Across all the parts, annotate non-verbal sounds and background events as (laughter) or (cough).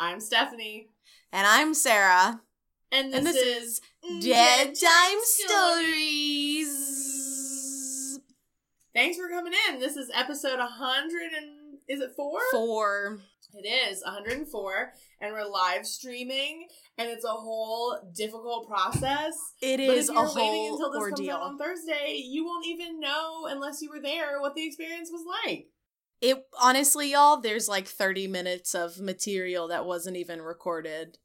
I'm Stephanie. And I'm Sarah. And this, and this is, is Dead Time Stories. Thanks for coming in. This is episode 100 and is it 4? Four. It is 104 and we're live streaming and it's a whole difficult process. It is But if a you're waiting whole until this ordeal. comes out on Thursday, you won't even know unless you were there what the experience was like. It honestly, y'all, there's like 30 minutes of material that wasn't even recorded.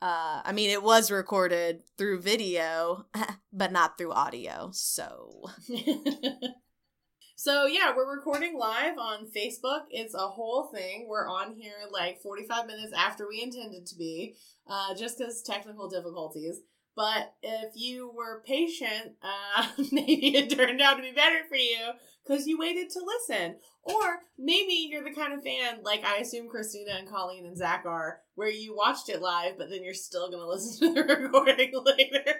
Uh, I mean, it was recorded through video, (laughs) but not through audio. So (laughs) so yeah, we're recording live on Facebook. It's a whole thing. We're on here like 45 minutes after we intended to be, uh, just because technical difficulties. But if you were patient, uh, (laughs) maybe it turned out to be better for you because you waited to listen. Or maybe you're the kind of fan, like I assume Christina and Colleen and Zach are, where you watched it live, but then you're still going (laughs) to listen to the recording (laughs) later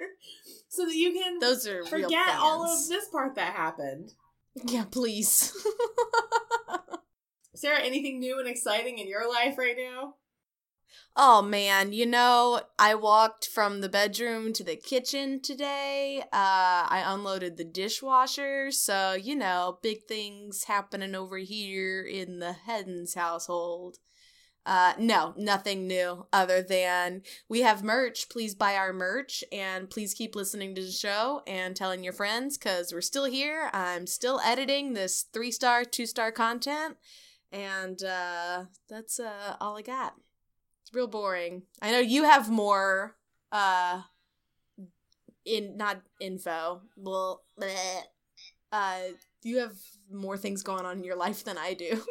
so that you can those are forget all of this part that happened. Yeah, please. Sarah, anything new and exciting in your life right now? Oh man, you know, I walked from the bedroom to the kitchen today. Uh I unloaded the dishwasher, so you know, big things happening over here in the Heddens household. Uh no, nothing new other than we have merch. Please buy our merch and please keep listening to the show and telling your friends cuz we're still here. I'm still editing this 3-star, 2-star content and uh that's uh all I got. It's real boring. I know you have more uh in not info. Well, uh you have more things going on in your life than I do. (laughs)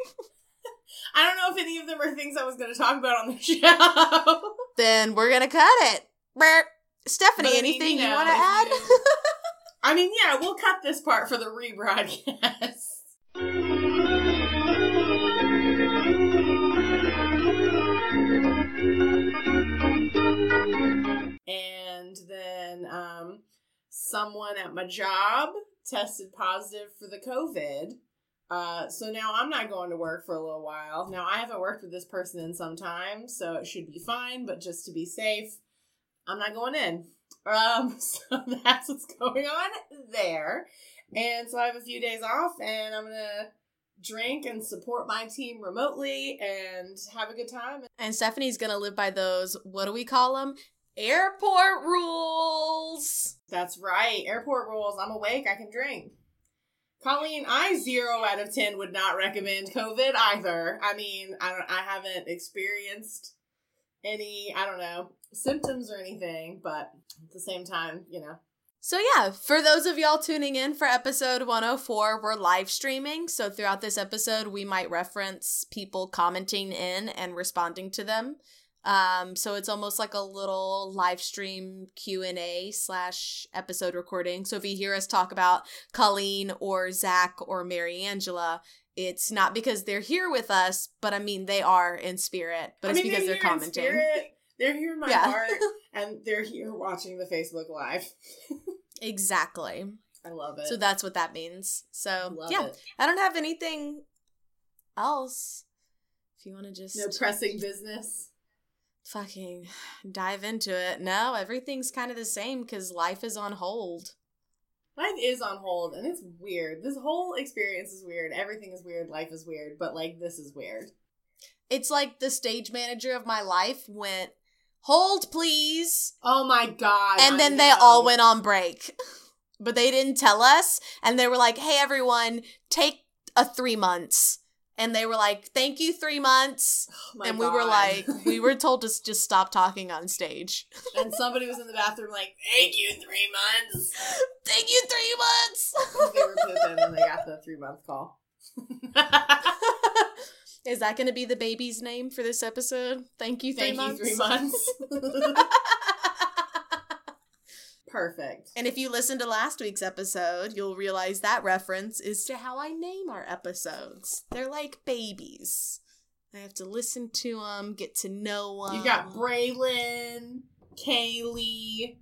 I don't know if any of them are things I was going to talk about on the (laughs) show. then we're going to cut it. Stephanie, But anything you, want to add? I mean, yeah, we'll cut this part for the rebroadcast. (laughs) someone at my job tested positive for the COVID. Uh, so now I'm not going to work for a little while. Now I haven't worked with this person in some time, so it should be fine. But just to be safe, I'm not going in. Um, (laughs) so that's what's going on there. And so I have a few days off, and I'm gonna drink and support my team remotely and have a good time. and Stephanie's to live by those, what do we call them? Airport rules. That's right. Airport rules. I'm awake. I can drink. Colleen, I zero out of ten would not recommend COVID either. I mean, I don't. I haven't experienced any. I don't know symptoms or anything, but at the same time, you know. So, yeah, for those of y'all tuning in for episode 104, we're live streaming. So, throughout this episode, we might reference people commenting in and responding to them. Um, so it's almost like a little live stream Q and A slash episode recording. So if you hear us talk about Colleen or Zach or Mary Angela, it's not because they're here with us, but I mean they are in spirit. But I it's mean, because they're, in commenting. spirit, they're here in my Yeah. heart, (laughs) and they're here watching the Facebook Live. exactly. I love it. So that's what that means. So love yeah, it. I don't have anything else. If you want to just No pressing business. Fucking dive into it. No, everything's kind of the same because life is on hold. Life is on hold, and it's weird. This whole experience is weird. Everything is weird. Life is weird, but like this is weird. It's like the stage manager of my life went, hold please. Oh my god! And I then they all went on break. (laughs) But they didn't tell us. And they were like, hey, everyone, take a three months. And they were like, thank you, three months. Oh and we were like, we were (laughs) told to just stop talking on stage. and somebody was in the bathroom like, "Thank you, three months." thank you, three months. they were pooping, and they got the three month call. (laughs) Is that going to be the baby's name for this episode? Thank you, three Thank months. you, three months. (laughs) Perfect. and if you listen to last week's episode, you'll realize that reference is to how I name our episodes. They're like babies. I have to listen to them, get to know them. You got Braylon, Kaylee,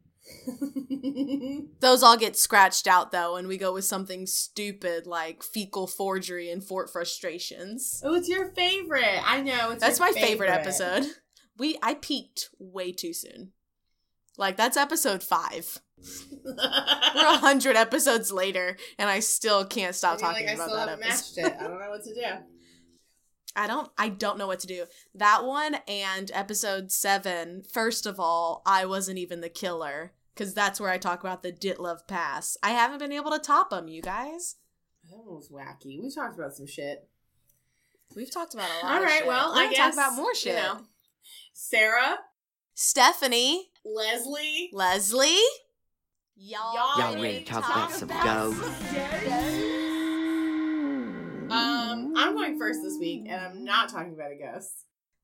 (laughs) Those all get scratched out though, and we go with something stupid like fecal forgery and fort frustrations. oh, it's your favorite. I know. It's That's my favorite episode. We I peaked way too soon. Like that's episode five. (laughs) We're a hundred episodes later, and I still can't stop talking like, I about still that haven't episode. matched it. I don't know what to do. (laughs) I don't I don't know what to do. That one and episode 7, first of all, I wasn't even the killer cuz that's where I talk about the Dyatlov pass. I haven't been able to top them, you guys. That one was wacky. We talked about some shit. We've talked about a lot All of right, shit. well, I guess talk about more you shit. know. Sarah, Stephanie, Leslie, Leslie, y'all, Y'all ready to talk about some ghosts? Um, I'm going first this week, and I'm not talking about a ghost.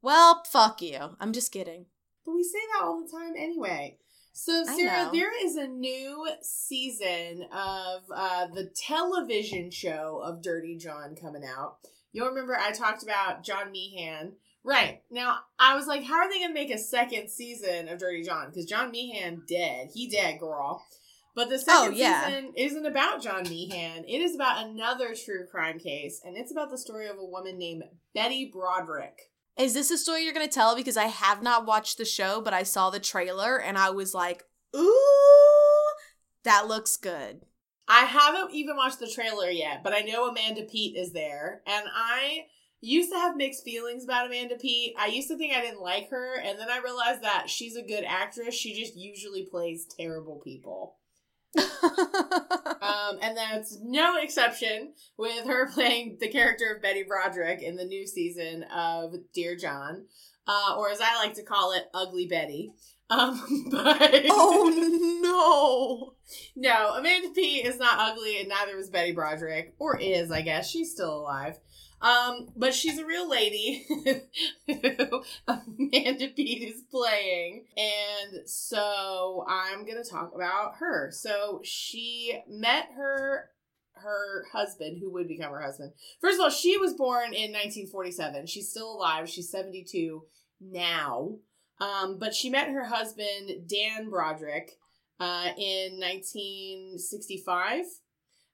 Well, fuck you. I'm just kidding. But we say that all the time anyway. So, Sarah, there is a new season of uh, the television show of Dirty John coming out. You'll remember I talked about John Meehan. Right. Now, I was like, how are they going to make a second season of Dirty John? Because John Meehan dead. He dead, girl. But the oh, second Oh, yeah. season isn't about John Meehan. It is about another true crime case, and it's about the story of a woman named Betty Broderick. Is this a story you're going to tell because I have not watched the show, but I saw the trailer and I was like, "Ooh, that looks good." I haven't even watched the trailer yet, but I know Amanda Peet is there. And I used to have mixed feelings about Amanda Peet. I used to think I didn't like her, and then I realized that she's a good actress. She just usually plays terrible people. (laughs) Um, and that's no exception with her (laughs) playing the character of Betty Broderick in the new season of Dear John, uh, or as I like to call it, Ugly Betty. Um, (laughs) but oh no, no, Amanda Peet is not ugly, and neither is Betty Broderick, or is I guess she's still alive. Um, but she's a real lady who (laughs) Amanda Peet is playing, and so I'm gonna talk about her. So she met her her husband, who would become her husband. First of all, she was born in 1947. She's still alive. She's 72 now. Um, but she met her husband Dan Broderick uh, in 1965.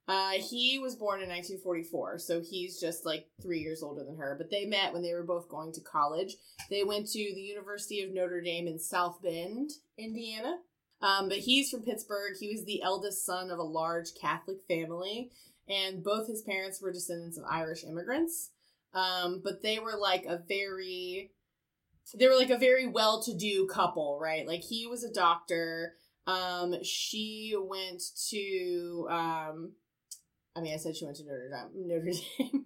Uh, he was born in 1944, so he's just like three years older than her. But they met when they were both going to college. They went to the University of Notre Dame in South Bend, Indiana. Um, but he's from Pittsburgh. He was the eldest son of a large Catholic family, and both his parents were descendants of Irish immigrants. Um, but they were like a very, they were like a very well-to-do couple, right? Like he was a doctor. Um, she went to, um, I mean, I said she went to Notre Dame, (laughs) Notre Dame.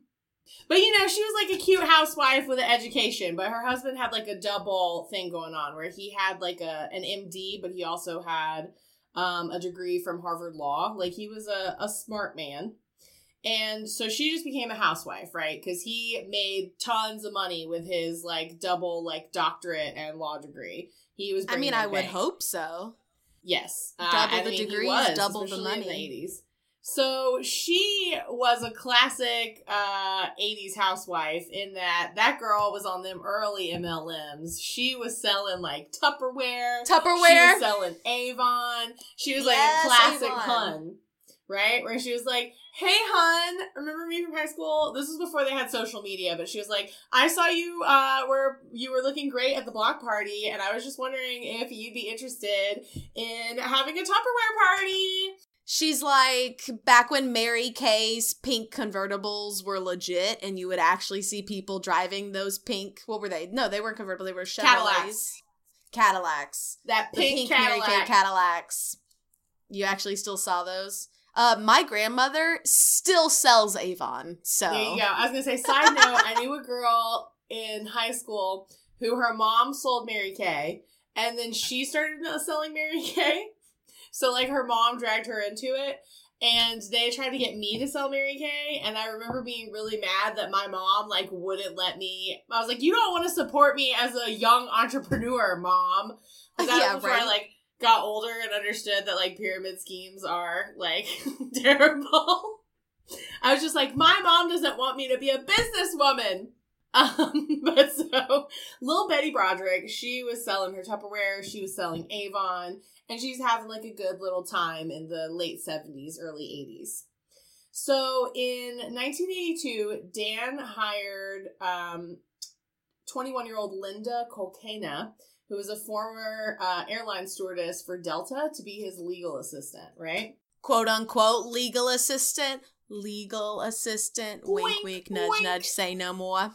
But you know, she was like a cute housewife with an education, but her husband had like a double thing going on where he had like a an MD, but he also had um, a degree from Harvard Law. Like he was a, a smart man. And so she just became a housewife, right? Because he made tons of money with his like double like doctorate and law degree. He was. I mean, I in would hope so. Yes. Double I the mean, degrees, was, double the especially in money. 80s. So she was a classic uh, 80s housewife in that that girl was on them early MLMs. She was selling like Tupperware. She Tupperware. was selling Avon. She was Yes, like a classic Avon. hun, right? Where she was like, "Hey, hun, remember me from high school? This was before they had social media, but she was like, I saw you uh, where you were looking great at the block party, and I was just wondering if you'd be interested in having a Tupperware party." She's like back when Mary Kay's pink convertibles were legit, and you would actually see people driving those pink. What were they? No, they weren't convertible. They were Chevrolets. Cadillacs. Cadillacs. That pink, pink, Mary Kay Cadillacs. You actually still saw those. Uh, my grandmother still sells Avon. So There you go. I was gonna say, side (laughs) note, I knew a girl in high school who her mom sold Mary Kay, and then she started selling Mary Kay. So like her mom dragged her into it, and they tried to get me to sell Mary Kay, and I remember being really mad that my mom like wouldn't let me. I was like, you don't want to support me as a young entrepreneur, mom. That (laughs) Yeah, was before I right. like got older and understood that like pyramid schemes are like (laughs) terrible. I was just like, my mom doesn't want me to be a businesswoman. (laughs) Um, but so little Betty Broderick, she was selling her Tupperware, she was selling Avon, and she's having like a good little time in the late 70s, early 80s. So in 1982, Dan hired um 21 year old Linda Kolkena, who was a former uh, airline stewardess for Delta, to be his legal assistant, right? Quote unquote legal assistant. Legal assistant. Wink, Wink, wink, nudge, wink. nudge, say no more.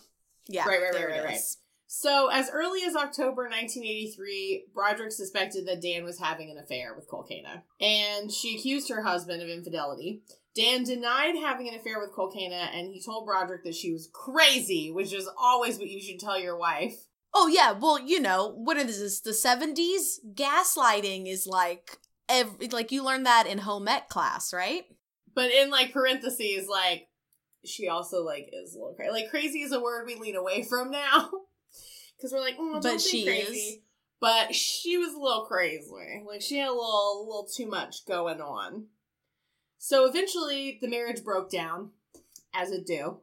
Yeah. Right, right, there right, right. So, as early as October 1983, Broderick suspected that Dan was having an affair with Kolkena, and she accused her husband of infidelity. Dan denied having an affair with Kolkena, and he told Broderick that she was crazy, which is always what you should tell your wife. Oh yeah, well, you know, what is this? The seventies? Gaslighting is like every like you learned that in home ec class, right? But in like parentheses, like she also like is a little crazy. Like crazy is a word we lean away from now (laughs) because we're like, oh, don't But she crazy. is. But she was a little crazy. Like she had a little, a little too much going on. So eventually, the marriage broke down, as it do,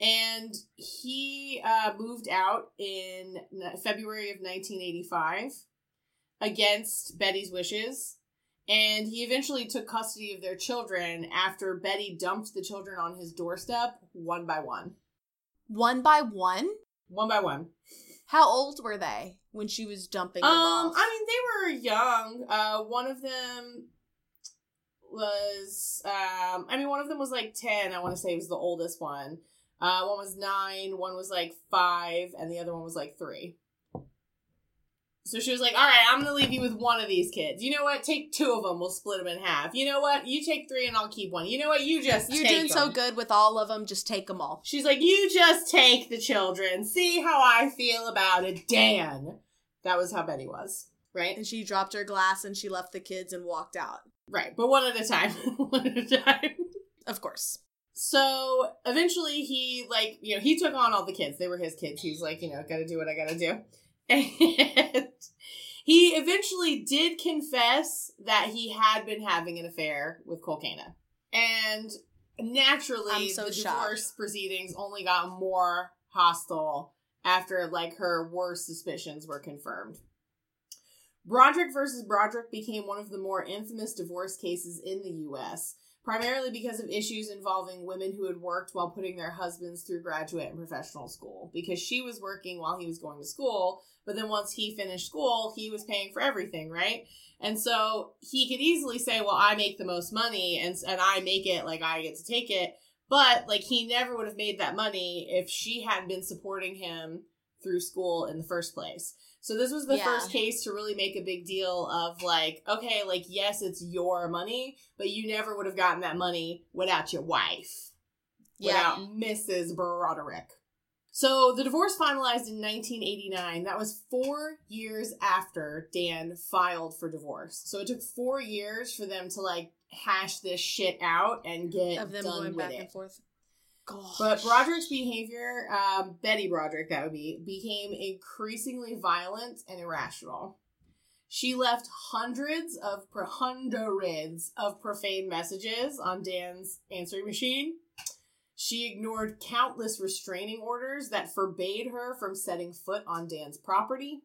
and he uh, moved out in February of 1985 against Betty's wishes. And he eventually took custody of their children after Betty dumped the children on his doorstep one by one. One by one. One by one. How old were they when she was dumping them Um, off? I mean, they were young. Uh, one of them was, um, I mean, one of them was like 10, I want to say was the oldest one. Uh, one was nine, one was like five, and the other one was like three. So she was like, all right, I'm going to leave you with one of these kids. You know what? Take two of them. We'll split them in half. You know what? You take three and I'll keep one. You know what? You just You're doing so good with all of them. Just take them all. She's like, you just take the children. See how I feel about it, Dan. That was how Betty was, right? And she dropped her glass and she left the kids and walked out. Right, but one at a time. (laughs) one at a time. Of course. So eventually he like, you know, he took on all the kids. They were his kids. He was like, you know, gotta do what I gotta do. And (laughs) he eventually did confess that he had been having an affair with Kolkena. And naturally so the shocked. divorce proceedings only got more hostile after like her worst suspicions were confirmed. Broderick versus Broderick became one of the more infamous divorce cases in the US, primarily because of issues involving women who had worked while putting their husbands through graduate and professional school. Because she was working while he was going to school, but then once he finished school, he was paying for everything, right? And so he could easily say, "Well, I make the most money and and I make it like I get to take it." But like he never would have made that money if she hadn't been supporting him through school in the first place. So this was the Yeah. first case to really make a big deal of like, okay, like yes, it's your money, but you never would have gotten that money without your wife, Yeah. without Mrs. Broderick. So the divorce finalized in 1989. That was four years after Dan filed for divorce. So it took four years for them to like hash this shit out and get Of them done going with back it. and forth. Gosh. But Broderick's behavior, um, Betty Broderick, that would be, became increasingly violent and irrational. She left hundreds of hundreds of profane messages on Dan's answering machine. She ignored countless restraining orders that forbade her from setting foot on Dan's property.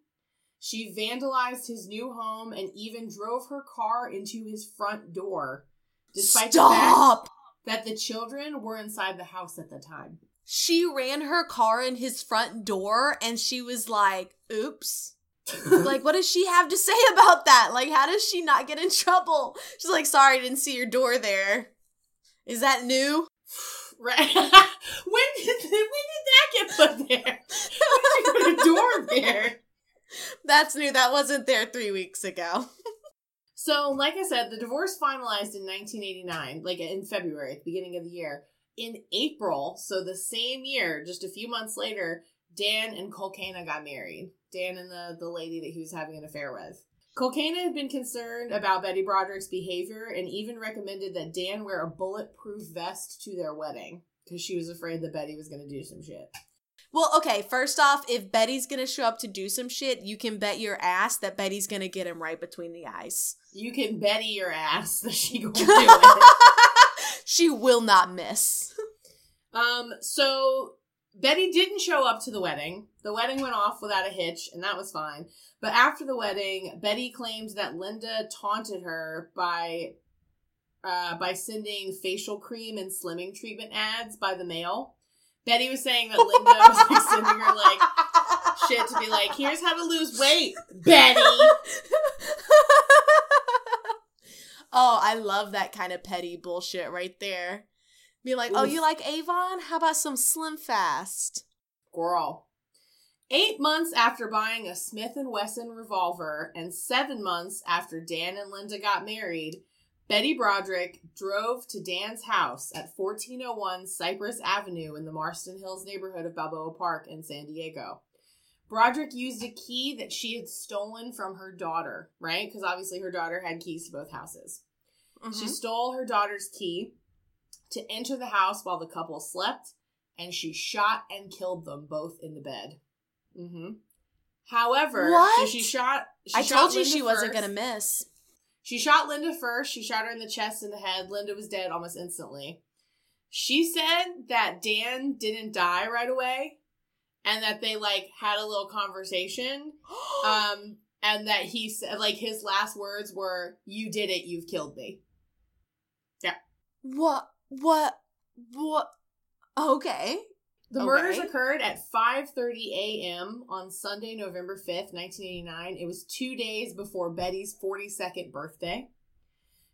She vandalized his new home and even drove her car into his front door, despite Stop! That the children were inside the house at the time. She ran her car in his front door and she was like, oops. (laughs) like, what does she have to say about that? Like, how does she not get in trouble? She's like, sorry, I didn't see your door there. Is that new? (sighs) right? (laughs) when did when did that get put there? When did you put a door there? (laughs) That's new. That wasn't there three weeks ago. So, like I said, the divorce finalized in 1989, like in February, at the beginning of the year. In April, so the same year, just a few months later, Dan and Kolkena got married. Dan and the, the lady that he was having an affair with. Kolkena had been concerned about Betty Broderick's behavior and even recommended that Dan wear a bulletproof vest to their wedding because she was afraid that Betty was going to do some shit. Well, okay, first off, if Betty's gonna show up to do some shit, you can bet your ass that Betty's gonna get him right between the eyes. You can Betty your ass that she gonna do (laughs) it. she will not miss. Um, so Betty didn't show up to the wedding. The wedding went off without a hitch, and that was fine. But after the wedding, Betty claims that Linda taunted her by uh, by sending facial cream and slimming treatment ads by the mail. Betty was saying that Linda was like sending her like shit to be like, here's how to lose weight, Betty. oh, I love that kind of petty bullshit right there. Be like, oh, you like Avon? How about some Slim Fast? Girl. Eight months after buying a Smith and Wesson revolver, and seven months after Dan and Linda got married, Betty Broderick drove to Dan's house at 1401 Cypress Avenue in the Marston Hills neighborhood of Balboa Park in San Diego. Broderick used a key that she had stolen from her daughter, right? Because obviously her daughter had keys to both houses. She Mhm. stole her daughter's key to enter the house while the couple slept, and she shot and killed them both in the bed. Mm-hmm. However, so she shot. She I shot told you Linda she wasn't gonna miss. She shot Linda first. She shot her in the chest and the head. Linda was dead almost instantly. She said that Dan didn't die right away, and that they like had a little conversation. (gasps) Um, and that he said like his last words were, "You did it. You've killed me." Yeah. What? What? What? Okay. The Okay. murders occurred at 5:30 a.m. on Sunday, November 5th, 1989. It was 2 days before Betty's 42nd birthday.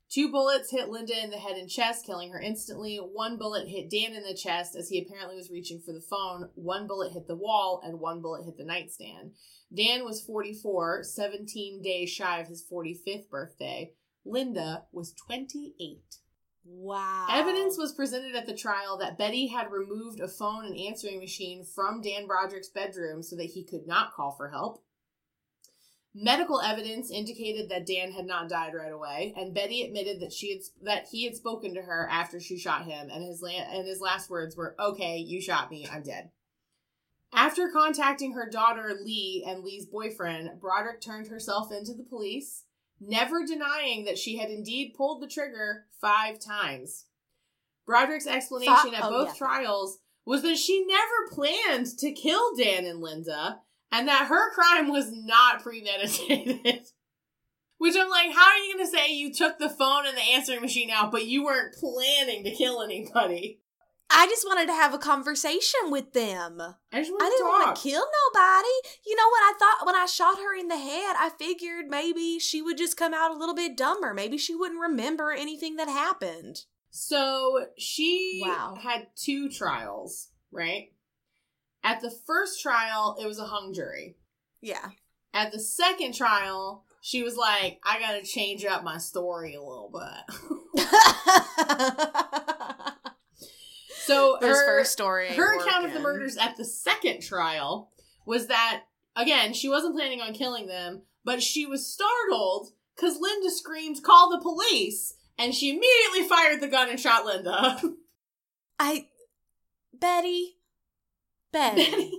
Two bullets hit Linda in the head and chest, killing her instantly. One bullet hit Dan in the chest as he apparently was reaching for the phone. One bullet hit the wall and one bullet hit the nightstand. Dan was 44, 17 days shy of his 45th birthday. Linda was 28. Wow. Evidence was presented at the trial that Betty had removed a phone and answering machine from Dan Broderick's bedroom so that he could not call for help. Medical evidence indicated that Dan had not died right away, and Betty admitted that she had that he had spoken to her after she shot him, and his la- and his last words were, "Okay, you shot me, I'm dead." After contacting her daughter Lee and Lee's boyfriend, Broderick turned herself into the police, never denying that she had indeed pulled the trigger five times. Broderick's explanation at oh, both yeah. trials was that she never planned to kill Dan and Linda, and that her crime was not premeditated. (laughs) Which I'm like, how are you going to say you took the phone and the answering machine out, but you weren't planning to kill anybody? I just wanted to have a conversation with them. I just I didn't want to kill nobody. You know what I thought when I shot her in the head? I figured maybe she would just come out a little bit dumber. Maybe she wouldn't remember anything that happened. So she Wow. had two trials, right? At the first trial, it was a hung jury. Yeah. At the second trial, she was like, I gotta change up my story a little bit. (laughs) (laughs) (laughs) so His her, first story. her account of the murders at the second trial was that, again, she wasn't planning on killing them, but she was startled because Linda screamed, Call the police! And she immediately fired the gun and shot Linda. (laughs) I. Betty. Betty. Betty.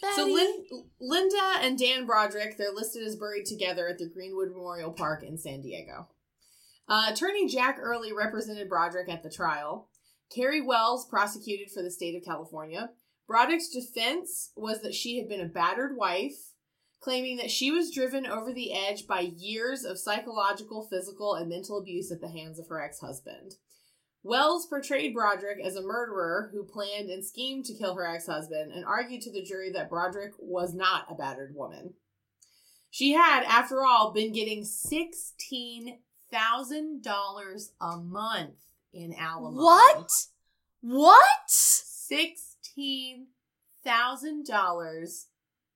Betty. So Lin- Linda and Dan Broderick, they're listed as buried together at the Greenwood Memorial Park in San Diego. Uh, attorney Jack Earley represented Broderick at the trial. Kerry Wells prosecuted for the state of California. Broderick's defense was that she had been a battered wife, claiming that she was driven over the edge by years of psychological, physical, and mental abuse at the hands of her ex husband. Wells portrayed Broderick as a murderer who planned and schemed to kill her ex husband and argued to the jury that Broderick was not a battered woman. She had, after all, been getting $16,000 a month in alimony. What? What? $16,000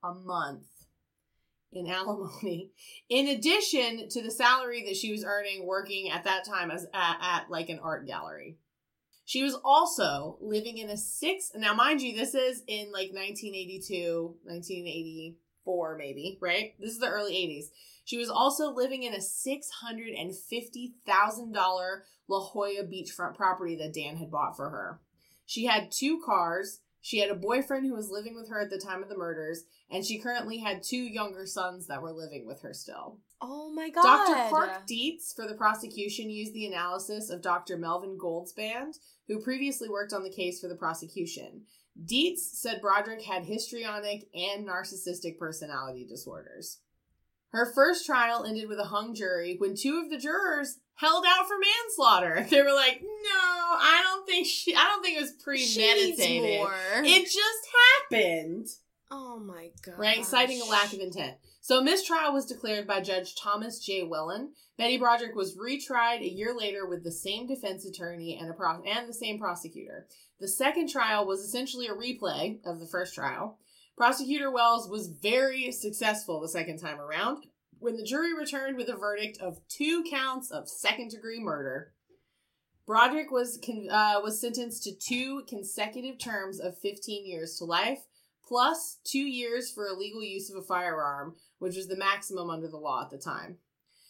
a month in alimony, in addition to the salary that she was earning working at that time as at, at like an art gallery. She was also living in a six. Now, mind you, this is in like 1982, 1984, maybe, right? This is the early 80s. She was also living in a $650,000 La Jolla beachfront property that Dan had bought for her. She had two cars. She had a boyfriend who was living with her at the time of the murders, and she currently had two younger sons that were living with her still. Oh my god. Dr. Park Dietz for the prosecution used the analysis of Dr. Melvin Goldzband, who previously worked on the case for the prosecution. Dietz said Broderick had histrionic and narcissistic personality disorders. Her first trial ended with a hung jury when two of the jurors held out for manslaughter. (laughs) They were like, "No, I don't think she. I don't think it was premeditated. She needs more. It just happened." oh my god. right? Citing a lack of intent. So a mistrial was declared by Judge Thomas J. Whelan. Betty Broderick was retried a year later with the same defense attorney and a pro- and the same prosecutor. The second trial was essentially a replay of the first trial. Prosecutor Wells was very successful the second time around when the jury returned with a verdict of two counts of second degree murder. Broderick was con- uh, was sentenced to two consecutive terms of 15 years to life, plus two years for illegal use of a firearm, which was the maximum under the law at the time.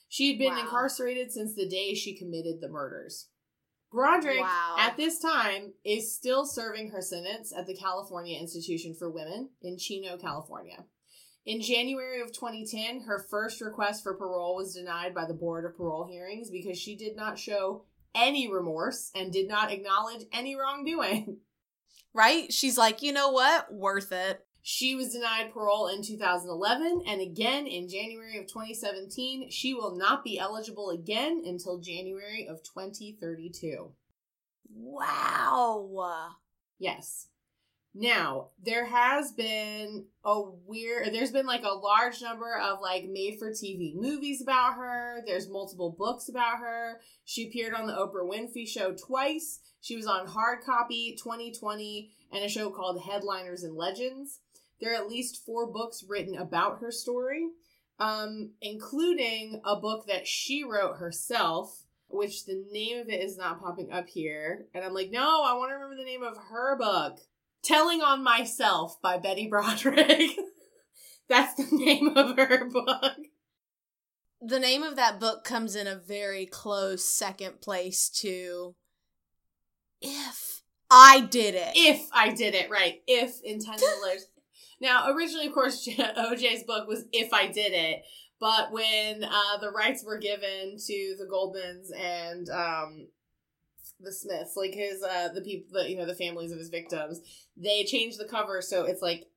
She had been Wow. incarcerated since the day she committed the murders. Broderick, Wow. at this time, is still serving her sentence at the California Institution for Women in Chino, California. In January of 2010, her first request for parole was denied by the Board of Parole Hearings because she did not show any remorse and did not acknowledge any wrongdoing. Right? She's like, you know what? Worth it. She was denied parole in 2011 and again in January of 2017. She will not be eligible again until January of 2032. Wow. Yes. Now, there has been a weird, there's been like a large number of like made for TV movies about her. There's multiple books about her. She appeared on the Oprah Winfrey Show twice. She was on Hard Copy 2020 and a show called Headliners and Legends. There are at least four books written about her story, um, including a book that she wrote herself, which the name of it is not popping up here. And I'm like, no, I want to remember the name of her book. Telling on Myself by Betty Broderick. (laughs) That's the name of her book. The name of that book comes in a very close second place to If I Did It. If I did it right. If in 10 dollars. Now, originally, of course, (laughs) OJ's book was If I Did It. But when uh, the rights were given to the Goldmans and um, the Smiths, like his uh, the people, the, you know, the families of his victims, they changed the cover so it's like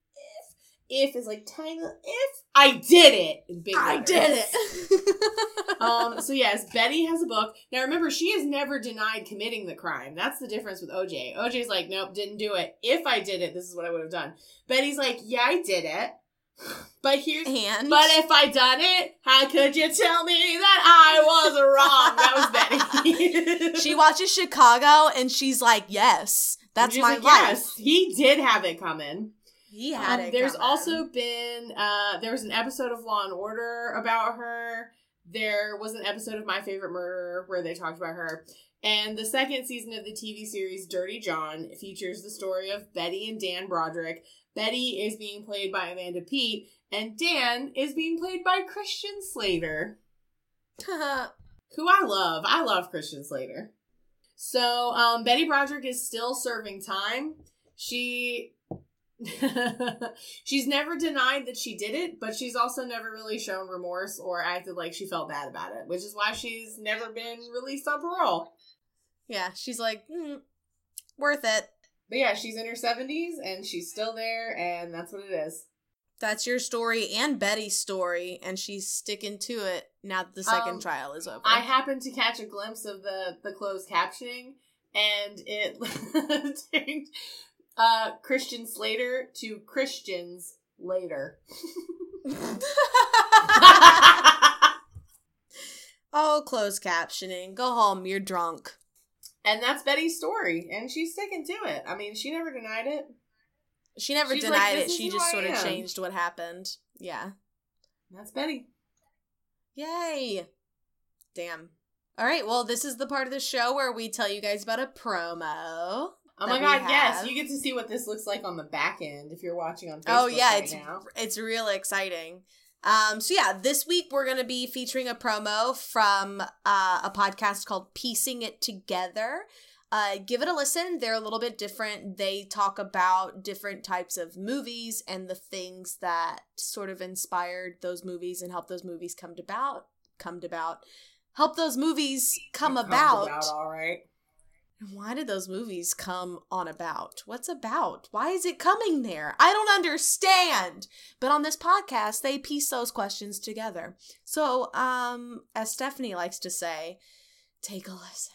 if is like tiny. If I did it, in big I letters. did it. (laughs) (laughs) um, so yes, Betty has a book. Now remember, she has never denied committing the crime. That's the difference with OJ. OJ's like, nope, didn't do it. If I did it, this is what I would have done. Betty's like, yeah, I did it. (sighs) But here's and but if I done it, how could you tell me that I was wrong? That was Betty. (laughs) she watches Chicago and she's like, yes, that's She's my like, life. Yes, he did have it coming. He had Um, it. there's coming. also been uh, there was an episode of Law and Order about her. There was an episode of My Favorite Murder where they talked about her. And the second season of the TV series Dirty John features the story of Betty and Dan Broderick. Betty is being played by Amanda Peet, and Dan is being played by Christian Slater, (laughs) who I love. I love Christian Slater. So um, Betty Broderick is still serving time. She (laughs) she's never denied that she did it, but she's also never really shown remorse or acted like she felt bad about it, which is why she's never been released on parole. yeah, she's like, mm, worth it. But yeah, she's in her 70s and she's still there, and that's what it is. That's your story and Betty's story, and she's sticking to it now that the second Um, trial is over. I happened to catch a glimpse of the, the closed captioning, and it (laughs) uh, Christian Slater to Christians later. (laughs) oh, closed captioning. Go home. You're drunk. And that's Betty's story, and she's sticking to it. I mean, she never denied it. She never She's denied "This it. She just sort of changed what happened. Yeah. That's Betty. Yay. Damn. All right. Well, this is the part of the show where we tell you guys about a promo. Oh my god, yes. You get to see what this looks like on the back end if you're watching on Facebook Oh yeah, right it's now. it's real exciting. Um, so yeah, this week we're gonna be featuring a promo from uh, a podcast called Piecing It Together. Uh, give it a listen. They're a little bit different. They talk about different types of movies and the things that sort of inspired those movies and help those movies come to about come to about help those movies come Comes about all right. Why did those movies come on about? What's about? Why is it coming there? I don't understand. But on this podcast, they piece those questions together. So, um, as Stephanie likes to say, take a listen.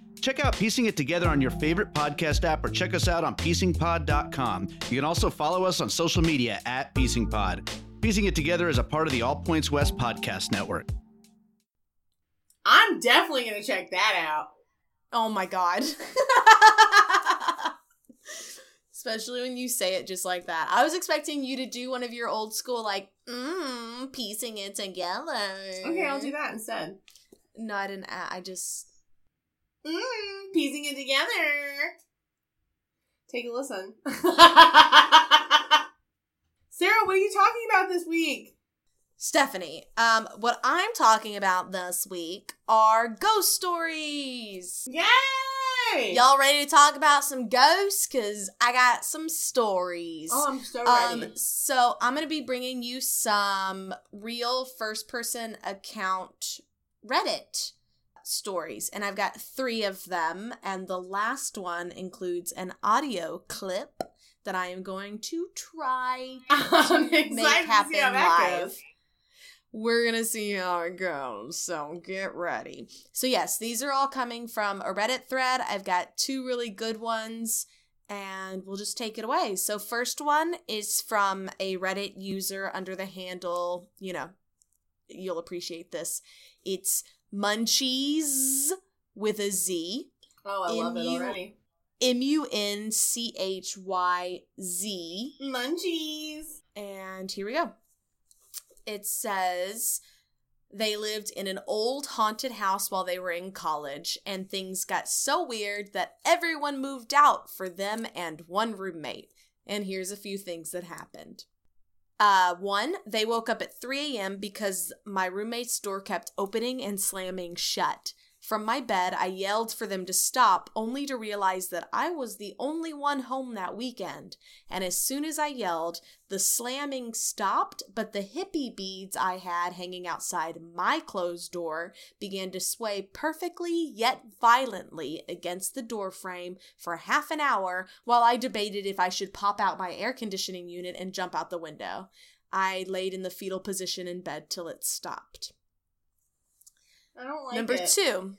Check out Piecing It Together on your favorite podcast app or check us out on piecingpod.com. You can also follow us on social media at piecingpod. Piecing It Together is a part of the All Points West podcast network. I'm definitely gonna check that out. Oh my god. (laughs) Especially when you say it just like that. I was expecting you to do one of your old school, like, mmm, piecing it together. Okay, I'll do that instead. No, I didn't. I just. Mmm, piecing it together. Take a listen. (laughs) Sarah, what are you talking about this week? Stephanie, um, what I'm talking about this week are ghost stories. Yay! Y'all ready to talk about some ghosts? Cause I got some stories. Oh, I'm so ready. Um, so I'm gonna be bringing you some real first person account Reddit stories, and I've got three of them, and the last one includes an audio clip that I am going to try (laughs) I'm make happen that live. goes. We're gonna see how it goes, so get ready. So, yes, these are all coming from a Reddit thread. I've got two really good ones, and we'll just take it away. So, first one is from a Reddit user under the handle, you know, you'll appreciate this. It's Munchies with a Z. Oh, I love it already. M U N C H Y Z. Munchies. And here we go. It says they lived in an old haunted house while they were in college, and things got so weird that everyone moved out for them and one roommate. And here's a few things that happened. Uh, one, they woke up at 3 a.m. because my roommate's door kept opening and slamming shut. From my bed, I yelled for them to stop, only to realize that I was the only one home that weekend. And as soon as I yelled, the slamming stopped, but the hippie beads I had hanging outside my closed door began to sway perfectly yet violently against the door frame for half an hour while I debated if I should pop out my air conditioning unit and jump out the window. I laid in the fetal position in bed till it stopped. I don't like Number it. two,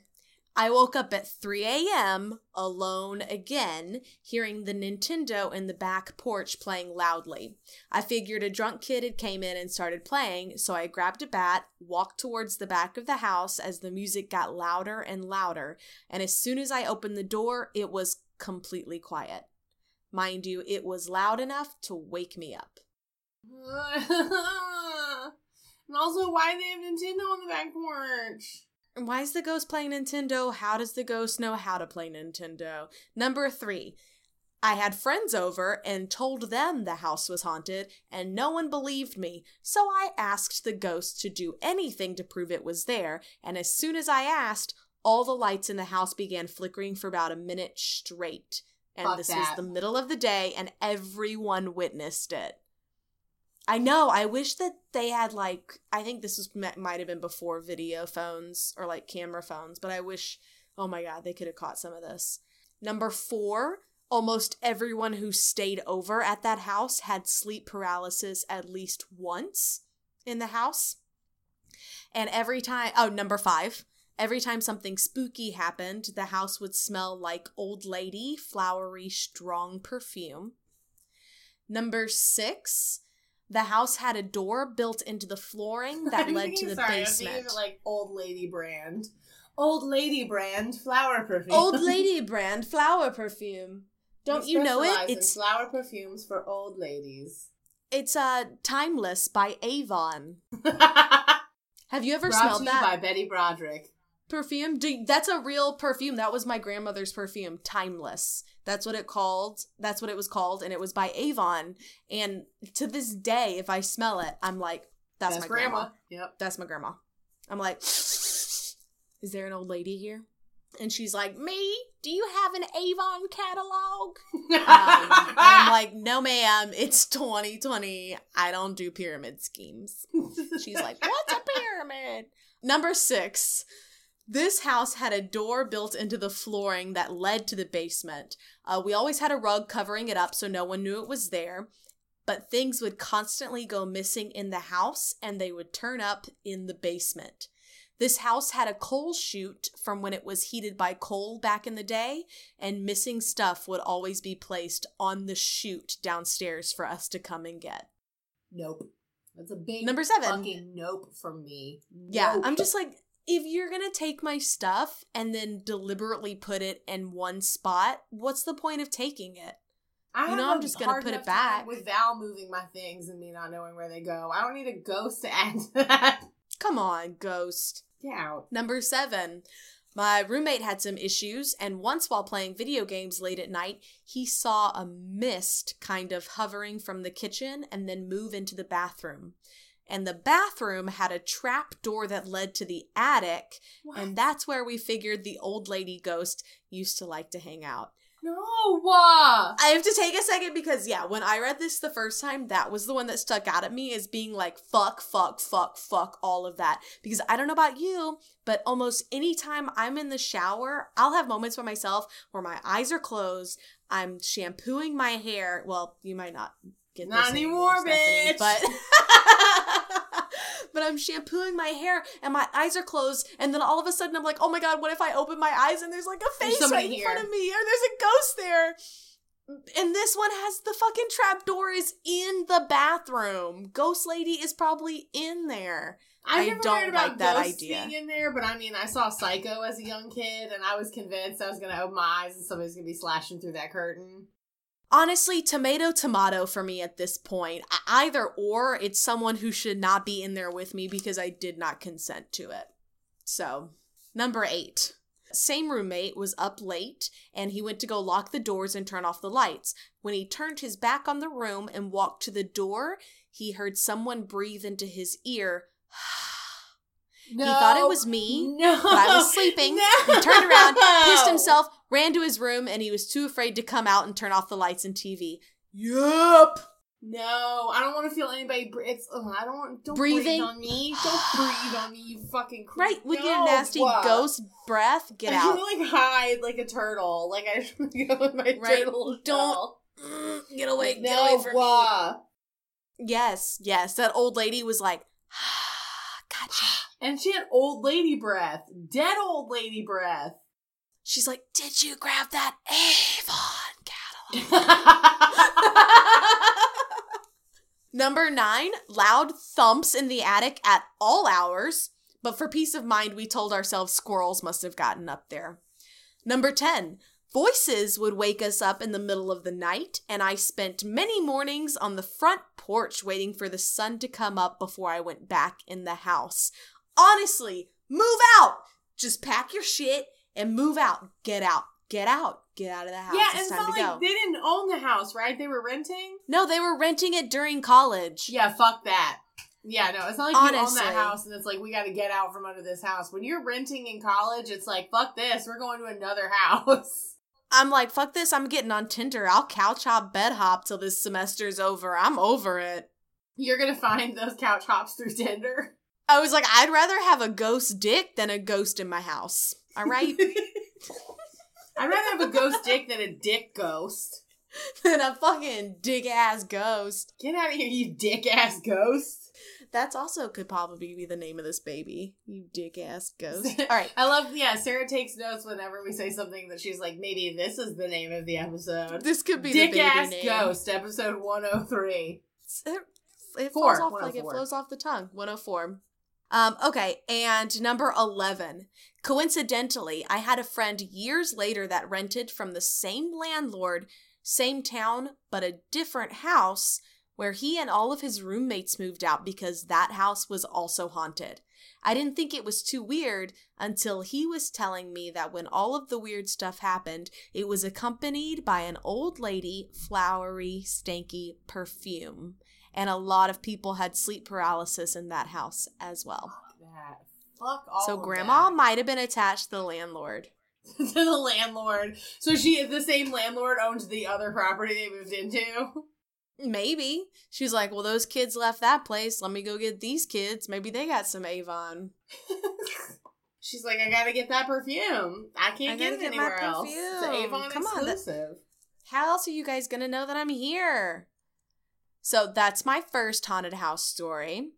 I woke up at 3 a.m. alone again, hearing the Nintendo in the back porch playing loudly. I figured a drunk kid had came in and started playing, so I grabbed a bat, walked towards the back of the house as the music got louder and louder, and as soon as I opened the door, it was completely quiet. Mind you, it was loud enough to wake me up. (laughs) and also, why they have Nintendo on the back porch? And why is the ghost playing Nintendo? How does the ghost know how to play Nintendo? Number three, I had friends over and told them the house was haunted, and no one believed me, so I asked the ghost to do anything to prove it was there, and as soon as I asked, all the lights in the house began flickering for about a minute straight. And Fuck this that. was the middle of the day, and everyone witnessed it. I know. I wish that they had like. I think this was might have been before video phones or like camera phones, but I wish. Oh my god, they could have caught some of this. Number four. Almost everyone who stayed over at that house had sleep paralysis at least once in the house. And every time, oh, number five, every time something spooky happened, the house would smell like old lady, flowery, strong perfume. Number six, the house had a door built into the flooring that (laughs) led thinking- to the sorry, I'm basement. thinking like old lady brand. Old lady brand flower perfume. Old (laughs) lady brand flower perfume. Don't We you know it? It's flower perfumes for old ladies. it's uh timeless by Avon. (laughs) Have you ever Brought smelled to that? by Betty Broderick. Perfume. Do, that's a real perfume. That was my grandmother's perfume, Timeless. That's what it called. That's what it was called, and it was by Avon. And to this day, if I smell it, I'm like, that's, my grandma. Yep. That's my grandma. I'm like, is there an old lady here? And she's like, me? Do you have an Avon catalog? (laughs) Um, I'm like, no, ma'am. It's 2020. I don't do pyramid schemes. She's like, what's a pyramid? Number six. This house had a door built into the flooring that led to the basement. Uh, we always had a rug covering it up so no one knew it was there, but things would constantly go missing in the house and they would turn up in the basement. This house had a coal chute from when it was heated by coal back in the day, and missing stuff would always be placed on the chute downstairs for us to come and get. nope. That's a big Number seven. fucking nope from me. Yeah, I'm just like, if you're gonna take my stuff and then deliberately put it in one spot, what's the point of taking it? I You know, I'm just gonna put it back. with Val moving my things and me not knowing where they go. I don't need a ghost (laughs) to add to that. Come on, ghost. Get out. Number seven. My roommate had some issues, and once while playing video games late at night, he saw a mist kind of hovering from the kitchen and then move into the bathroom. And the bathroom had a trap door that led to the attic, and that's where we figured the old lady ghost used to like to hang out. No. Uh, I have to take a second because yeah, when I read this the first time, that was the one that stuck out at me as being like fuck, fuck, fuck, fuck, all of that. Because I don't know about you, but almost anytime I'm in the shower, I'll have moments by myself where my eyes are closed, I'm shampooing my hair. Well, you might not get Not anymore, bitch. But (laughs) but I'm shampooing my hair and my eyes are closed, and then all of a sudden I'm like, oh my god, what if I open my eyes and there's like a face right in here. front of me, or there's a ghost there. And this one has the fucking trap door is in the bathroom. Ghost lady is probably in there. I've I don't heard about like that ghosts idea. being in there, but I mean, I saw Psycho as a young kid, and I was convinced I was gonna open my eyes and somebody's gonna be slashing through that curtain. Honestly, tomato tomato for me at this point. Either or, it's someone who should not be in there with me because I did not consent to it. So, number 8. Same roommate was up late and he went to go lock the doors and turn off the lights. When he turned his back on the room and walked to the door, he heard someone breathe into his ear. (sighs) No, He thought it was me, No, but I was sleeping. (laughs) No. He turned around, pissed himself, ran to his room, and he was too afraid to come out and turn off the lights and TV. Yup. No, I don't want to feel anybody. It's ugh, I don't want. Don't Breathing. breathe on me. Don't breathe on me. You fucking creep. Right, with your nasty uh, ghost breath, get I out. feel like hide like a turtle. Like I (laughs) should go in my Right, turtle. don't- (sniffs) Get away, get No, away from me. Yes, yes, that old lady was like, (sighs) gotcha. And she had old lady breath. Dead old lady breath. She's like, did you grab that Avon catalog? (laughs) Number nine, loud thumps in the attic at all hours. But for peace of mind, we told ourselves squirrels must have gotten up there. Number 10, voices would wake us up in the middle of the night, and I spent many mornings on the front porch waiting for the sun to come up before I went back in the house. Honestly, move out! Just pack your shit and move out. Get out. Get out. Get out of the house. yeah, it's it's time not to like go. they didn't own the house, right? They were renting. no, they were renting it during college. Yeah, fuck that. Yeah, no, it's not like you own that house and it's like we got to get out from under this house. When you're renting in college, it's like fuck this, we're going to another (laughs) house. I'm like, fuck this. I'm getting on Tinder. I'll couch hop, bed hop till this semester's over. I'm over it. You're gonna find those couch hops through Tinder. I was like, I'd rather have a ghost dick than a ghost in my house. All right? (laughs) I'd rather have a ghost dick than a dick ghost. than a fucking dick ass ghost. Get out of here, you dick ass ghost. That's also could probably be the name of this baby. You dick ass ghost. (laughs) All right. I love, yeah, Sarah takes notes whenever we say something that she's like, maybe this is the name of the episode. This could be Dick the baby ass name. ghost, episode 103. It, it Four, falls off like it oh flows off the tongue. 104. Um, okay, and number 11. Coincidentally, I had a friend years later that rented from the same landlord, same town, but a different house where he and all of his roommates moved out because that house was also haunted. I didn't think it was too weird until he was telling me that when all of the weird stuff happened, it was accompanied by an old lady, flowery, stanky perfume. And a lot of people had sleep paralysis in that house as well. That. Fuck all so grandma that. might have been attached to the landlord. (laughs) to the landlord. So she, is the same landlord, owns the other property they moved into. Maybe. She's like, Well, those kids left that place. Let me go get these kids. Maybe they got some Avon. (laughs) She's like, I gotta get that perfume. I I can't gotta get it get anywhere else. It's. Avon Come on, that- exclusive. How else are you guys gonna know that I'm here? So that's my first haunted house story.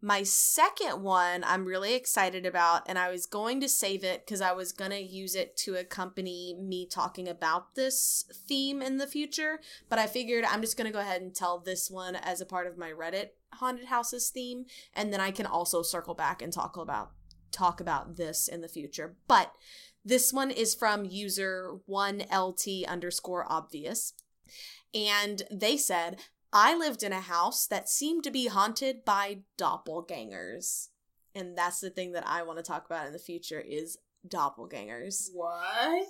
My second one I'm really excited about, and I was going to save it because I was gonna use it to accompany me talking about this theme in the future. But I figured I'm just gonna go ahead and tell this one as a part of my Reddit haunted houses theme, and then I can also circle back and talk about talk about this in the future. But this one is from user 1LT underscore obvious. And they said, I lived in a house that seemed to be haunted by doppelgangers. And that's the thing that I want to talk about in the future is doppelgangers. What?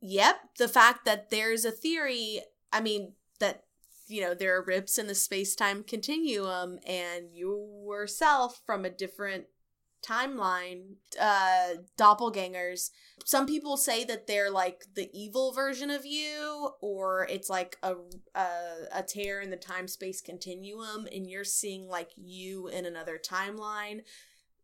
Yep, the fact that there's a theory, I mean, that you know, there are rips in the space-time continuum and you yourself from a different timeline uh doppelgangers. Some people say that they're like the evil version of you or it's like a a, a tear in the time space continuum and you're seeing like you in another timeline.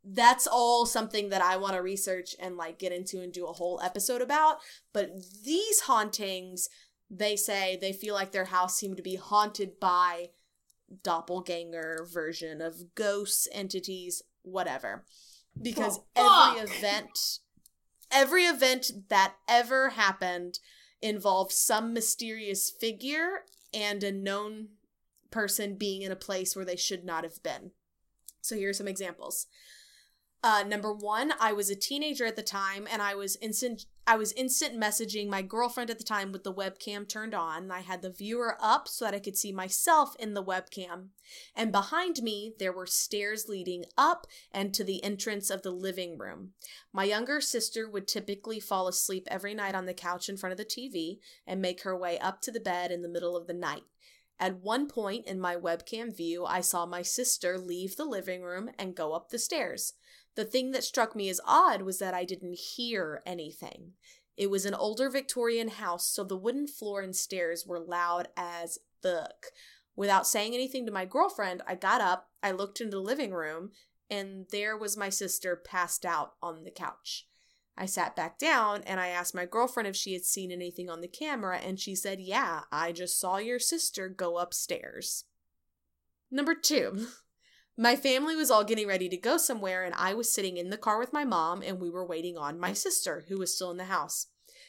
That's all something that I want to research and like get into and do a whole episode about. But these hauntings they say they feel like their house seemed to be haunted by doppelganger version of ghosts entities whatever. Because Oh, every event every event that ever happened involved some mysterious figure and a known person being in a place where they should not have been. So here are some examples uh, number one, I was a teenager at the time, and I was instant. I was instant messaging my girlfriend at the time with the webcam turned on. I had the viewer up so that I could see myself in the webcam, and behind me there were stairs leading up and to the entrance of the living room. My younger sister would typically fall asleep every night on the couch in front of the TV and make her way up to the bed in the middle of the night. At one point in my webcam view, I saw my sister leave the living room and go up the stairs. The thing that struck me as odd was that I didn't hear anything. It was an older Victorian house, so the wooden floor and stairs were loud as fuck. Without saying anything to my girlfriend, I got up, I looked into the living room, and there was my sister passed out on the couch. I sat back down and I asked my girlfriend if she had seen anything on the camera, and she said, Yeah, I just saw your sister go upstairs. Number two, my family was all getting ready to go somewhere, and I was sitting in the car with my mom, and we were waiting on my sister, who was still in the house.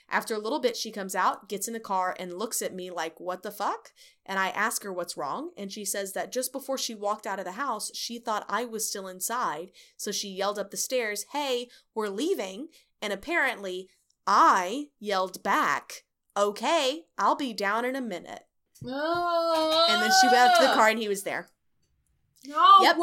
After a little bit, she comes out, gets in the car, and looks at me like, What the fuck? And I ask her what's wrong, and she says that just before she walked out of the house, she thought I was still inside, so she yelled up the stairs, Hey, we're leaving. And apparently, I yelled back, Okay, I'll be down in a minute. And then she went up to the car, and he was there. No. Yep.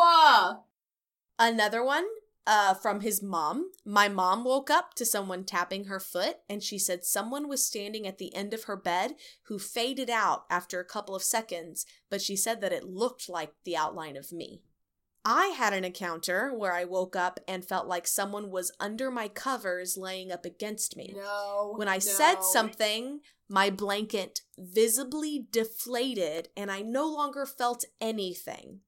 Another one uh, from his mom. My mom woke up to someone tapping her foot, and she said someone was standing at the end of her bed who faded out after a couple of seconds, but she said that it looked like the outline of me. I had an encounter where I woke up and felt like someone was under my covers laying up against me. No. When I no. said something, my blanket visibly deflated and I no longer felt anything.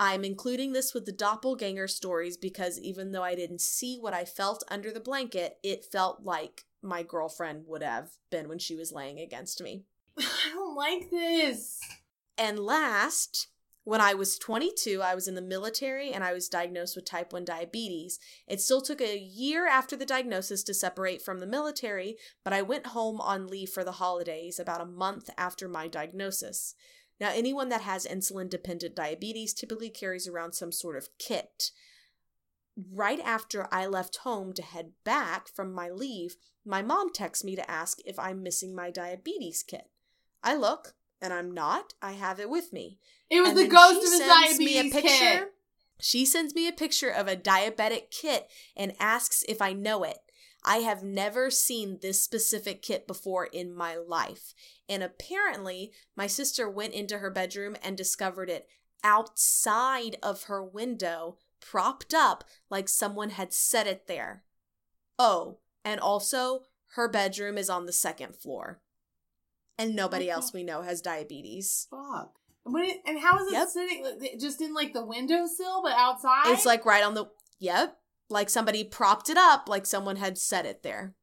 I'm including this with the doppelganger stories because even though I didn't see what I felt under the blanket, it felt like my girlfriend would have been when she was laying against me. (laughs) I don't like this. And last, when I was 22, I was in the military and I was diagnosed with type 1 diabetes. It still took a year after the diagnosis to separate from the military, but I went home on leave for the holidays about a month after my diagnosis. Now, anyone that has insulin dependent diabetes typically carries around some sort of kit. Right after I left home to head back from my leave, my mom texts me to ask if I'm missing my diabetes kit. I look, and I'm not. I have it with me. It was And the ghost of his sends me a diabetes picture. kit. She sends me a picture of a diabetic kit and asks if I know it. I have never seen this specific kit before in my life. And apparently, my sister went into her bedroom and discovered it outside of her window, propped up like someone had set it there. Oh, and also, her bedroom is on the second floor. And nobody else we know has diabetes. Fuck. It, and how is it Yep. sitting? Just in like the windowsill, but outside. It's like right on the. Yep. Like somebody propped it up, like someone had set it there.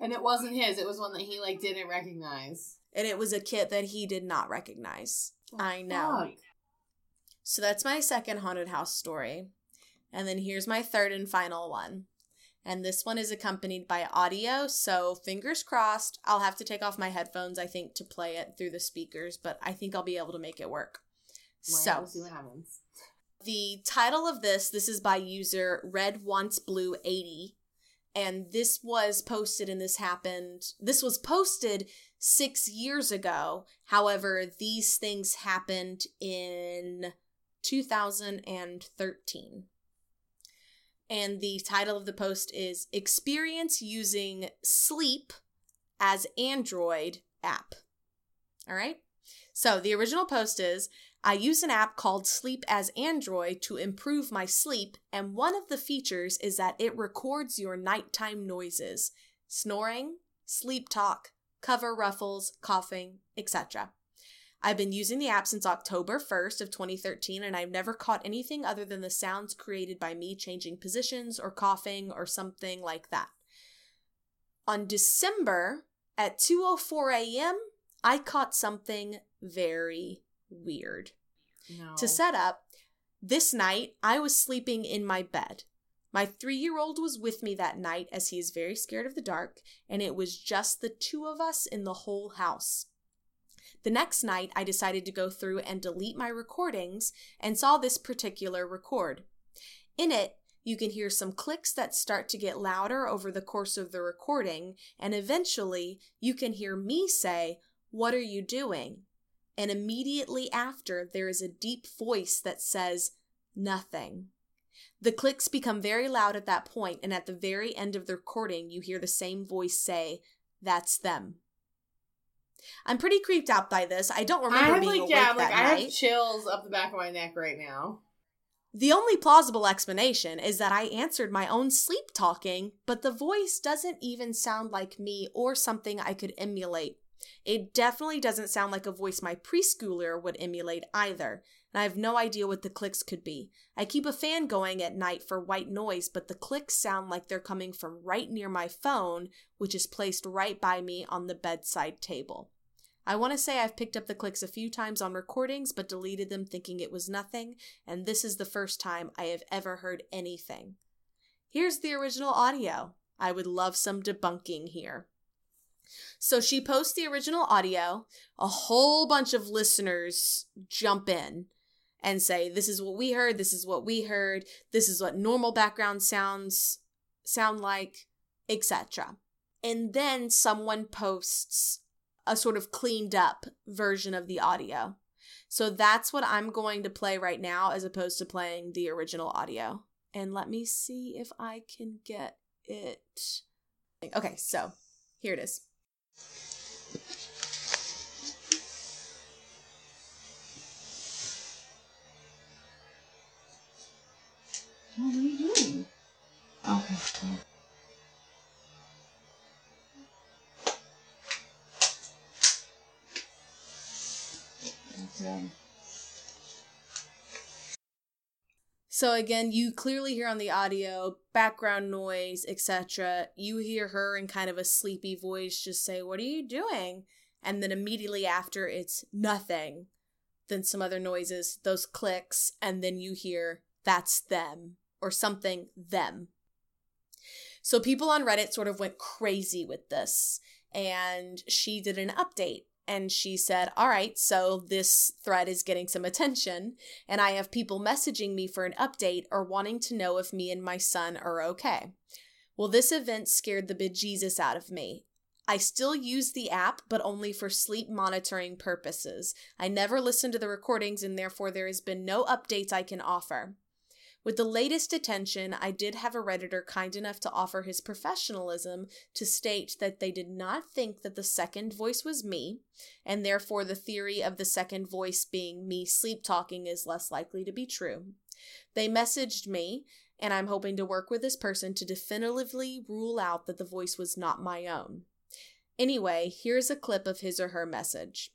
and it wasn't his. It was one that he like didn't recognize. And it was a kit that he did not recognize. Oh, I know. Fuck. So that's my second haunted house story. And then here's my third and final one. And this one is accompanied by audio, so fingers crossed. I'll have to take off my headphones, I think, to play it through the speakers, but I think I'll be able to make it work. Right, So, we'll see what happens. The title of this, this is by user Red Wants Blue 80. And this was posted and this happened. This was posted six years ago. However, these things happened in 2013. And the title of the post is Experience Using Sleep as Android App. All right. So the original post is I use an app called Sleep as Android to improve my sleep, and one of the features is that it records your nighttime noises snoring, sleep talk, cover ruffles, coughing, etc. I've been using the app since October 1st of 2013 and I've never caught anything other than the sounds created by me changing positions or coughing or something like that. On December at 2:04 a.m., I caught something very weird. No. To set up, this night I was sleeping in my bed. My three year old was with me that night as he is very scared of the dark, and it was just the two of us in the whole house. The next night, I decided to go through and delete my recordings and saw this particular record. In it, you can hear some clicks that start to get louder over the course of the recording, and eventually, you can hear me say, What are you doing? And immediately after, there is a deep voice that says, Nothing. The clicks become very loud at that point, and at the very end of the recording, you hear the same voice say, That's them. I'm pretty creeped out by this. I don't I remember have being like awake yeah, that like I night. have chills up the back of my neck right now. The only plausible explanation is that I answered my own sleep talking, but the voice doesn't even sound like me or something I could emulate. It definitely doesn't sound like a voice my preschooler would emulate either, and I have no idea what the clicks could be. I keep a fan going at night for white noise, but the clicks sound like they're coming from right near my phone, which is placed right by me on the bedside table. I want to say I've picked up the clicks a few times on recordings, but deleted them thinking it was nothing, and this is the first time I have ever heard anything. Here's the original audio. I would love some debunking here. So she posts the original audio. A whole bunch of listeners jump in and say, This is what we heard, this is what we heard, this is what normal background sounds sound like, etc. And then someone posts a sort of cleaned up version of the audio. So that's what I'm going to play right now as opposed to playing the original audio. And let me see if I can get it. Okay, so here it is. What are you doing? Oh, okay. Okay. So again, you clearly hear on the audio background noise, etc. You hear her in kind of a sleepy voice just say, "What are you doing?" And then immediately after it's nothing. Then some other noises, those clicks, and then you hear that's them or something them. So people on Reddit sort of went crazy with this and she did an update and she said, "All right, so this thread is getting some attention and I have people messaging me for an update or wanting to know if me and my son are okay. Well, this event scared the bejesus out of me. I still use the app, but only for sleep monitoring purposes. I never listen to the recordings, and therefore there has been no updates I can offer. With the latest attention, I did have a Redditor kind enough to offer his professionalism to state that they did not think that the second voice was me, and therefore the theory of the second voice being me sleep talking is less likely to be true. They messaged me, and I'm hoping to work with this person to definitively rule out that the voice was not my own. Anyway, here's a clip of his or her message.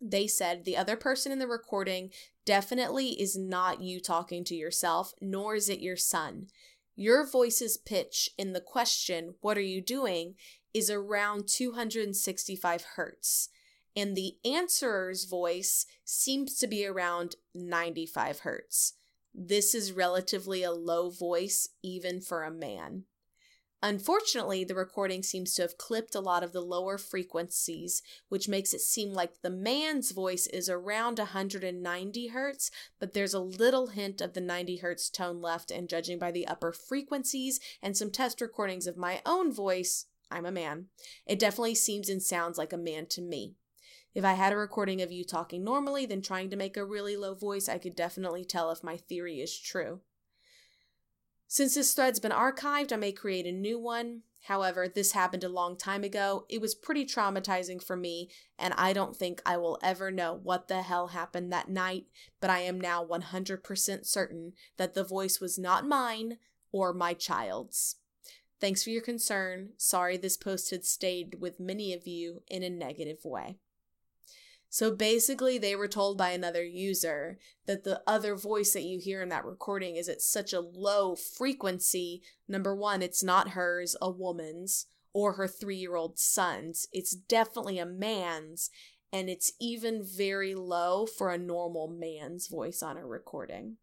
They said the other person in the recording definitely is not you talking to yourself, nor is it your son. Your voice's pitch in the question, What are you doing? is around 265 hertz, and the answerer's voice seems to be around 95 hertz. This is relatively a low voice, even for a man. Unfortunately, the recording seems to have clipped a lot of the lower frequencies, which makes it seem like the man's voice is around 190 hertz, but there's a little hint of the 90 hertz tone left, and judging by the upper frequencies and some test recordings of my own voice, I'm a man. It definitely seems and sounds like a man to me. If I had a recording of you talking normally, then trying to make a really low voice, I could definitely tell if my theory is true. Since this thread's been archived, I may create a new one. However, this happened a long time ago. It was pretty traumatizing for me, and I don't think I will ever know what the hell happened that night, but I am now 100% certain that the voice was not mine or my child's. Thanks for your concern. Sorry this post had stayed with many of you in a negative way. So basically, they were told by another user that the other voice that you hear in that recording is at such a low frequency. Number one, it's not hers, a woman's, or her three year old son's. It's definitely a man's, and it's even very low for a normal man's voice on a recording.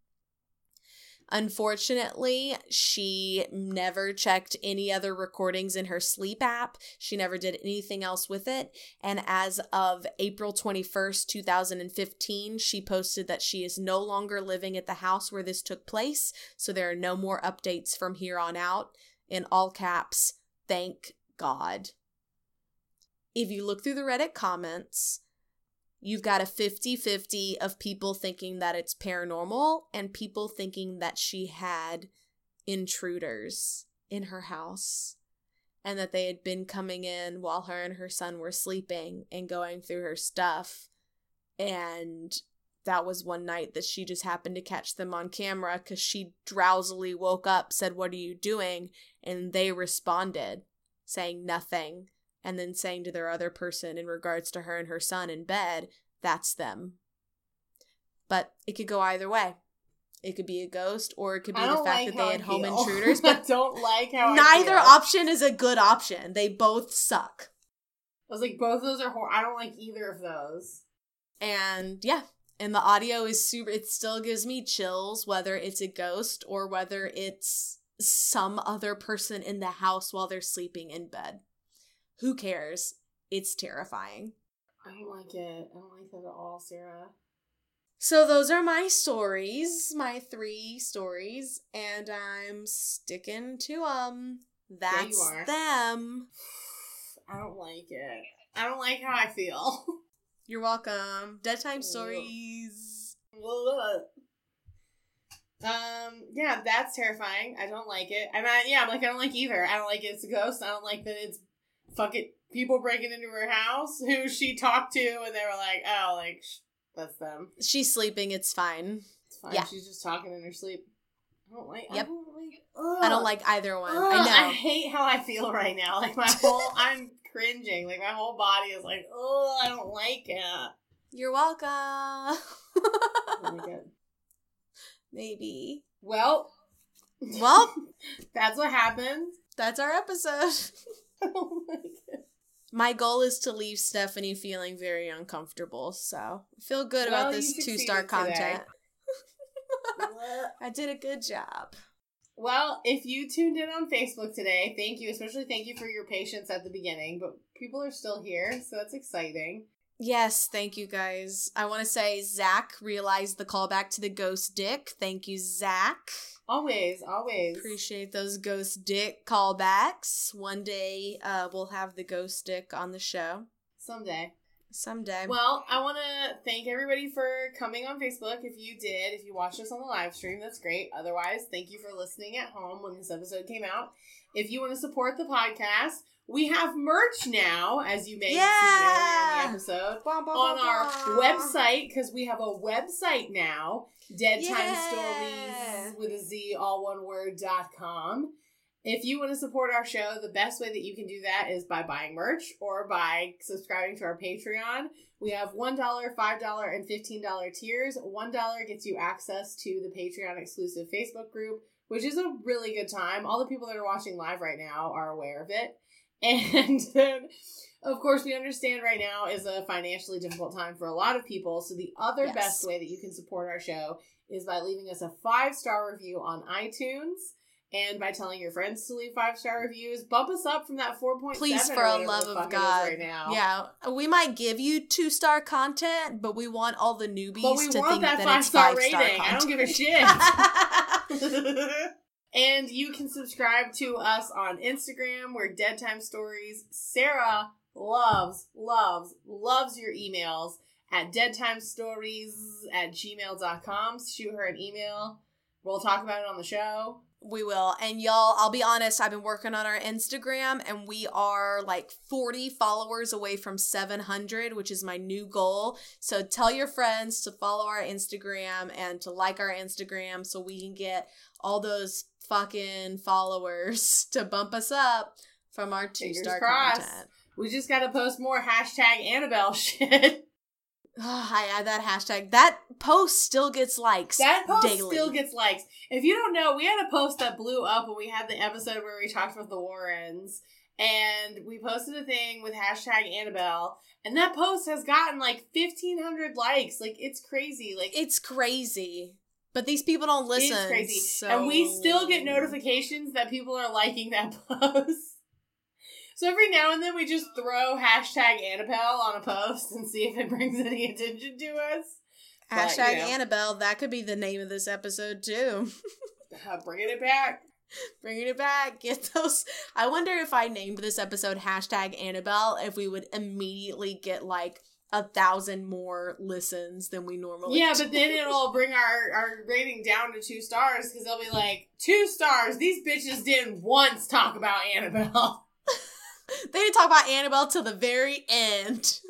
Unfortunately, she never checked any other recordings in her sleep app. She never did anything else with it. And as of April 21st, 2015, she posted that she is no longer living at the house where this took place. So there are no more updates from here on out. In all caps, thank God. If you look through the Reddit comments, you've got a 50 50 of people thinking that it's paranormal and people thinking that she had intruders in her house and that they had been coming in while her and her son were sleeping and going through her stuff. And that was one night that she just happened to catch them on camera because she drowsily woke up, said, What are you doing? And they responded, saying nothing and then saying to their other person in regards to her and her son in bed, that's them. But it could go either way. It could be a ghost, or it could be the fact like that they had home intruders. (laughs) But don't like how neither option is a good option. They both suck. I was like, both of those are hor- I don't like either of those. And yeah, and the audio is super. It still gives me chills, whether it's a ghost or whether it's some other person in the house while they're sleeping in bed. Who cares? It's terrifying. I don't like it. I don't like that at all, Sarah. So those are my stories, my three stories, and I'm sticking to them. That's (sighs) them. I don't like it. I don't like how I feel. (laughs) You're welcome. Dead time stories. um, yeah, that's terrifying. I don't like it. And I, yeah, I'm like, I don't like either. I don't like it's a ghost. I don't like that it's fucking people breaking into her house who she talked to, and they were like, oh, like, sh- that's them. She's sleeping. It's fine. It's fine. Yeah. She's just talking in her sleep. I don't like. Yep. I don't like. I don't like either one. Ugh, I know. I hate how I feel right now. Like my whole, (laughs) I'm cringing. Like my whole body is like, oh, I don't like it. You're welcome. I don't like it. Maybe. Well, Well, (laughs) that's what happened. that's our episode. (laughs) (laughs) Oh I don't. My goal is to leave Stephanie feeling very uncomfortable, so feel good Well, about this two star content. (laughs) I did a good job. Well, if you tuned in on Facebook today, thank you. Especially thank you for your patience at the beginning. But people are still here, so that's exciting. Yes, thank you guys. I want to say Zach realized the callback to the ghost dick. Thank you, Zach. Always, always. Appreciate those ghost dick callbacks. One day uh, we'll have the ghost dick on the show. Someday. Someday. Well, I want to thank everybody for coming on Facebook. If you did, if you watched us on the live stream, that's great. Otherwise, thank you for listening at home when this episode came out. If you want to support the podcast, we have merch now, as you may have seen earlier in the episode, Bum, bum, on bum, our website because we have a website now, Dead Time Yeah. Stories with a Z, all one word, dot com. If you want to support our show, the best way that you can do that is by buying merch or by subscribing to our Patreon. We have $1, $5, and $15 tiers. $1 gets you access to the Patreon exclusive Facebook group, which is a really good time. All the people that are watching live right now are aware of it. (laughs) And then, of course, we understand right now is a financially difficult time for a lot of people. So the other Yes. best way that you can support our show is by leaving us a five star review on iTunes and by telling your friends to leave five star reviews. Bump us up from that four point seven. Please, for a love of God. right now. Yeah, we might give you two star content, but we want all the newbies but we to want think that that five star rating. I don't give a shit. (laughs) and you can subscribe to us on Instagram. We're Dead Time Stories. Sarah loves, loves, loves your emails at deadtimestories at gmail.com. Shoot her an email. We'll talk about it on the show. We will. And y'all, I'll be honest, I've been working on our Instagram and we are like 40 followers away from 700, which is my new goal. So tell your friends to follow our Instagram and to like our Instagram so we can get all those fucking followers (laughs) to bump us up from our two star content. We just got to post more hashtag Annabelle (laughs) shit. I add that hashtag. That post still gets likes That post daily. still gets likes. If you don't know, we had a post that blew up when we had the episode where we talked about the Warrens. And we posted a thing with hashtag Annabelle. And that post has gotten like 1,500 likes. Like, it's crazy. Like, it's crazy. But these people don't listen. it's crazy. so- And we still get notifications that people are liking that (laughs) post. So every now and then we just throw hashtag Annabelle on a post and see if it (laughs) brings any attention to us. But, you Hashtag know. Annabelle. That could be the name of this episode too. (laughs) Uh, bringing it back. Bringing it back. Get those. I wonder if I named this episode hashtag Annabelle, if we would immediately get like a thousand more listens than we normally. Yeah, do. but then it'll (laughs) bring our, our rating down to two stars because they'll be like, two stars. These bitches didn't once talk about Annabelle. (laughs) they didn't talk about Annabelle till the very end. (laughs)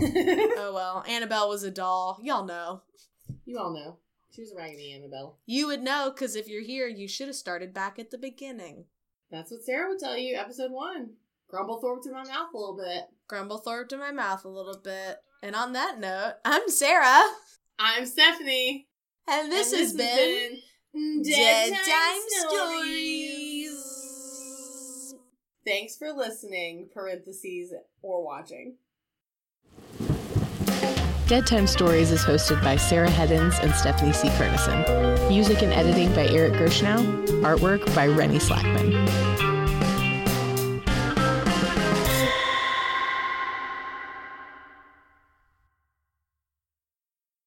oh well, Annabelle was a doll. Y'all know. you all know. She was a raggedy Annabelle. You would know because if you're here, you should have started back at the beginning. That's what Sarah would tell you, episode one. Grumblethorpe to my mouth a little bit. Grumblethorpe to my mouth a little bit. And on that note, I'm Sarah, I'm Stephanie. and this, and has been, been Dead Dead Time Stories. Stories. Thanks for listening, parentheses, or watching. Dead Time Stories is hosted by Sarah Heddens and Stephanie C. Kernison. Music and editing by Eric Gershnow. Artwork by Rennie Slackman.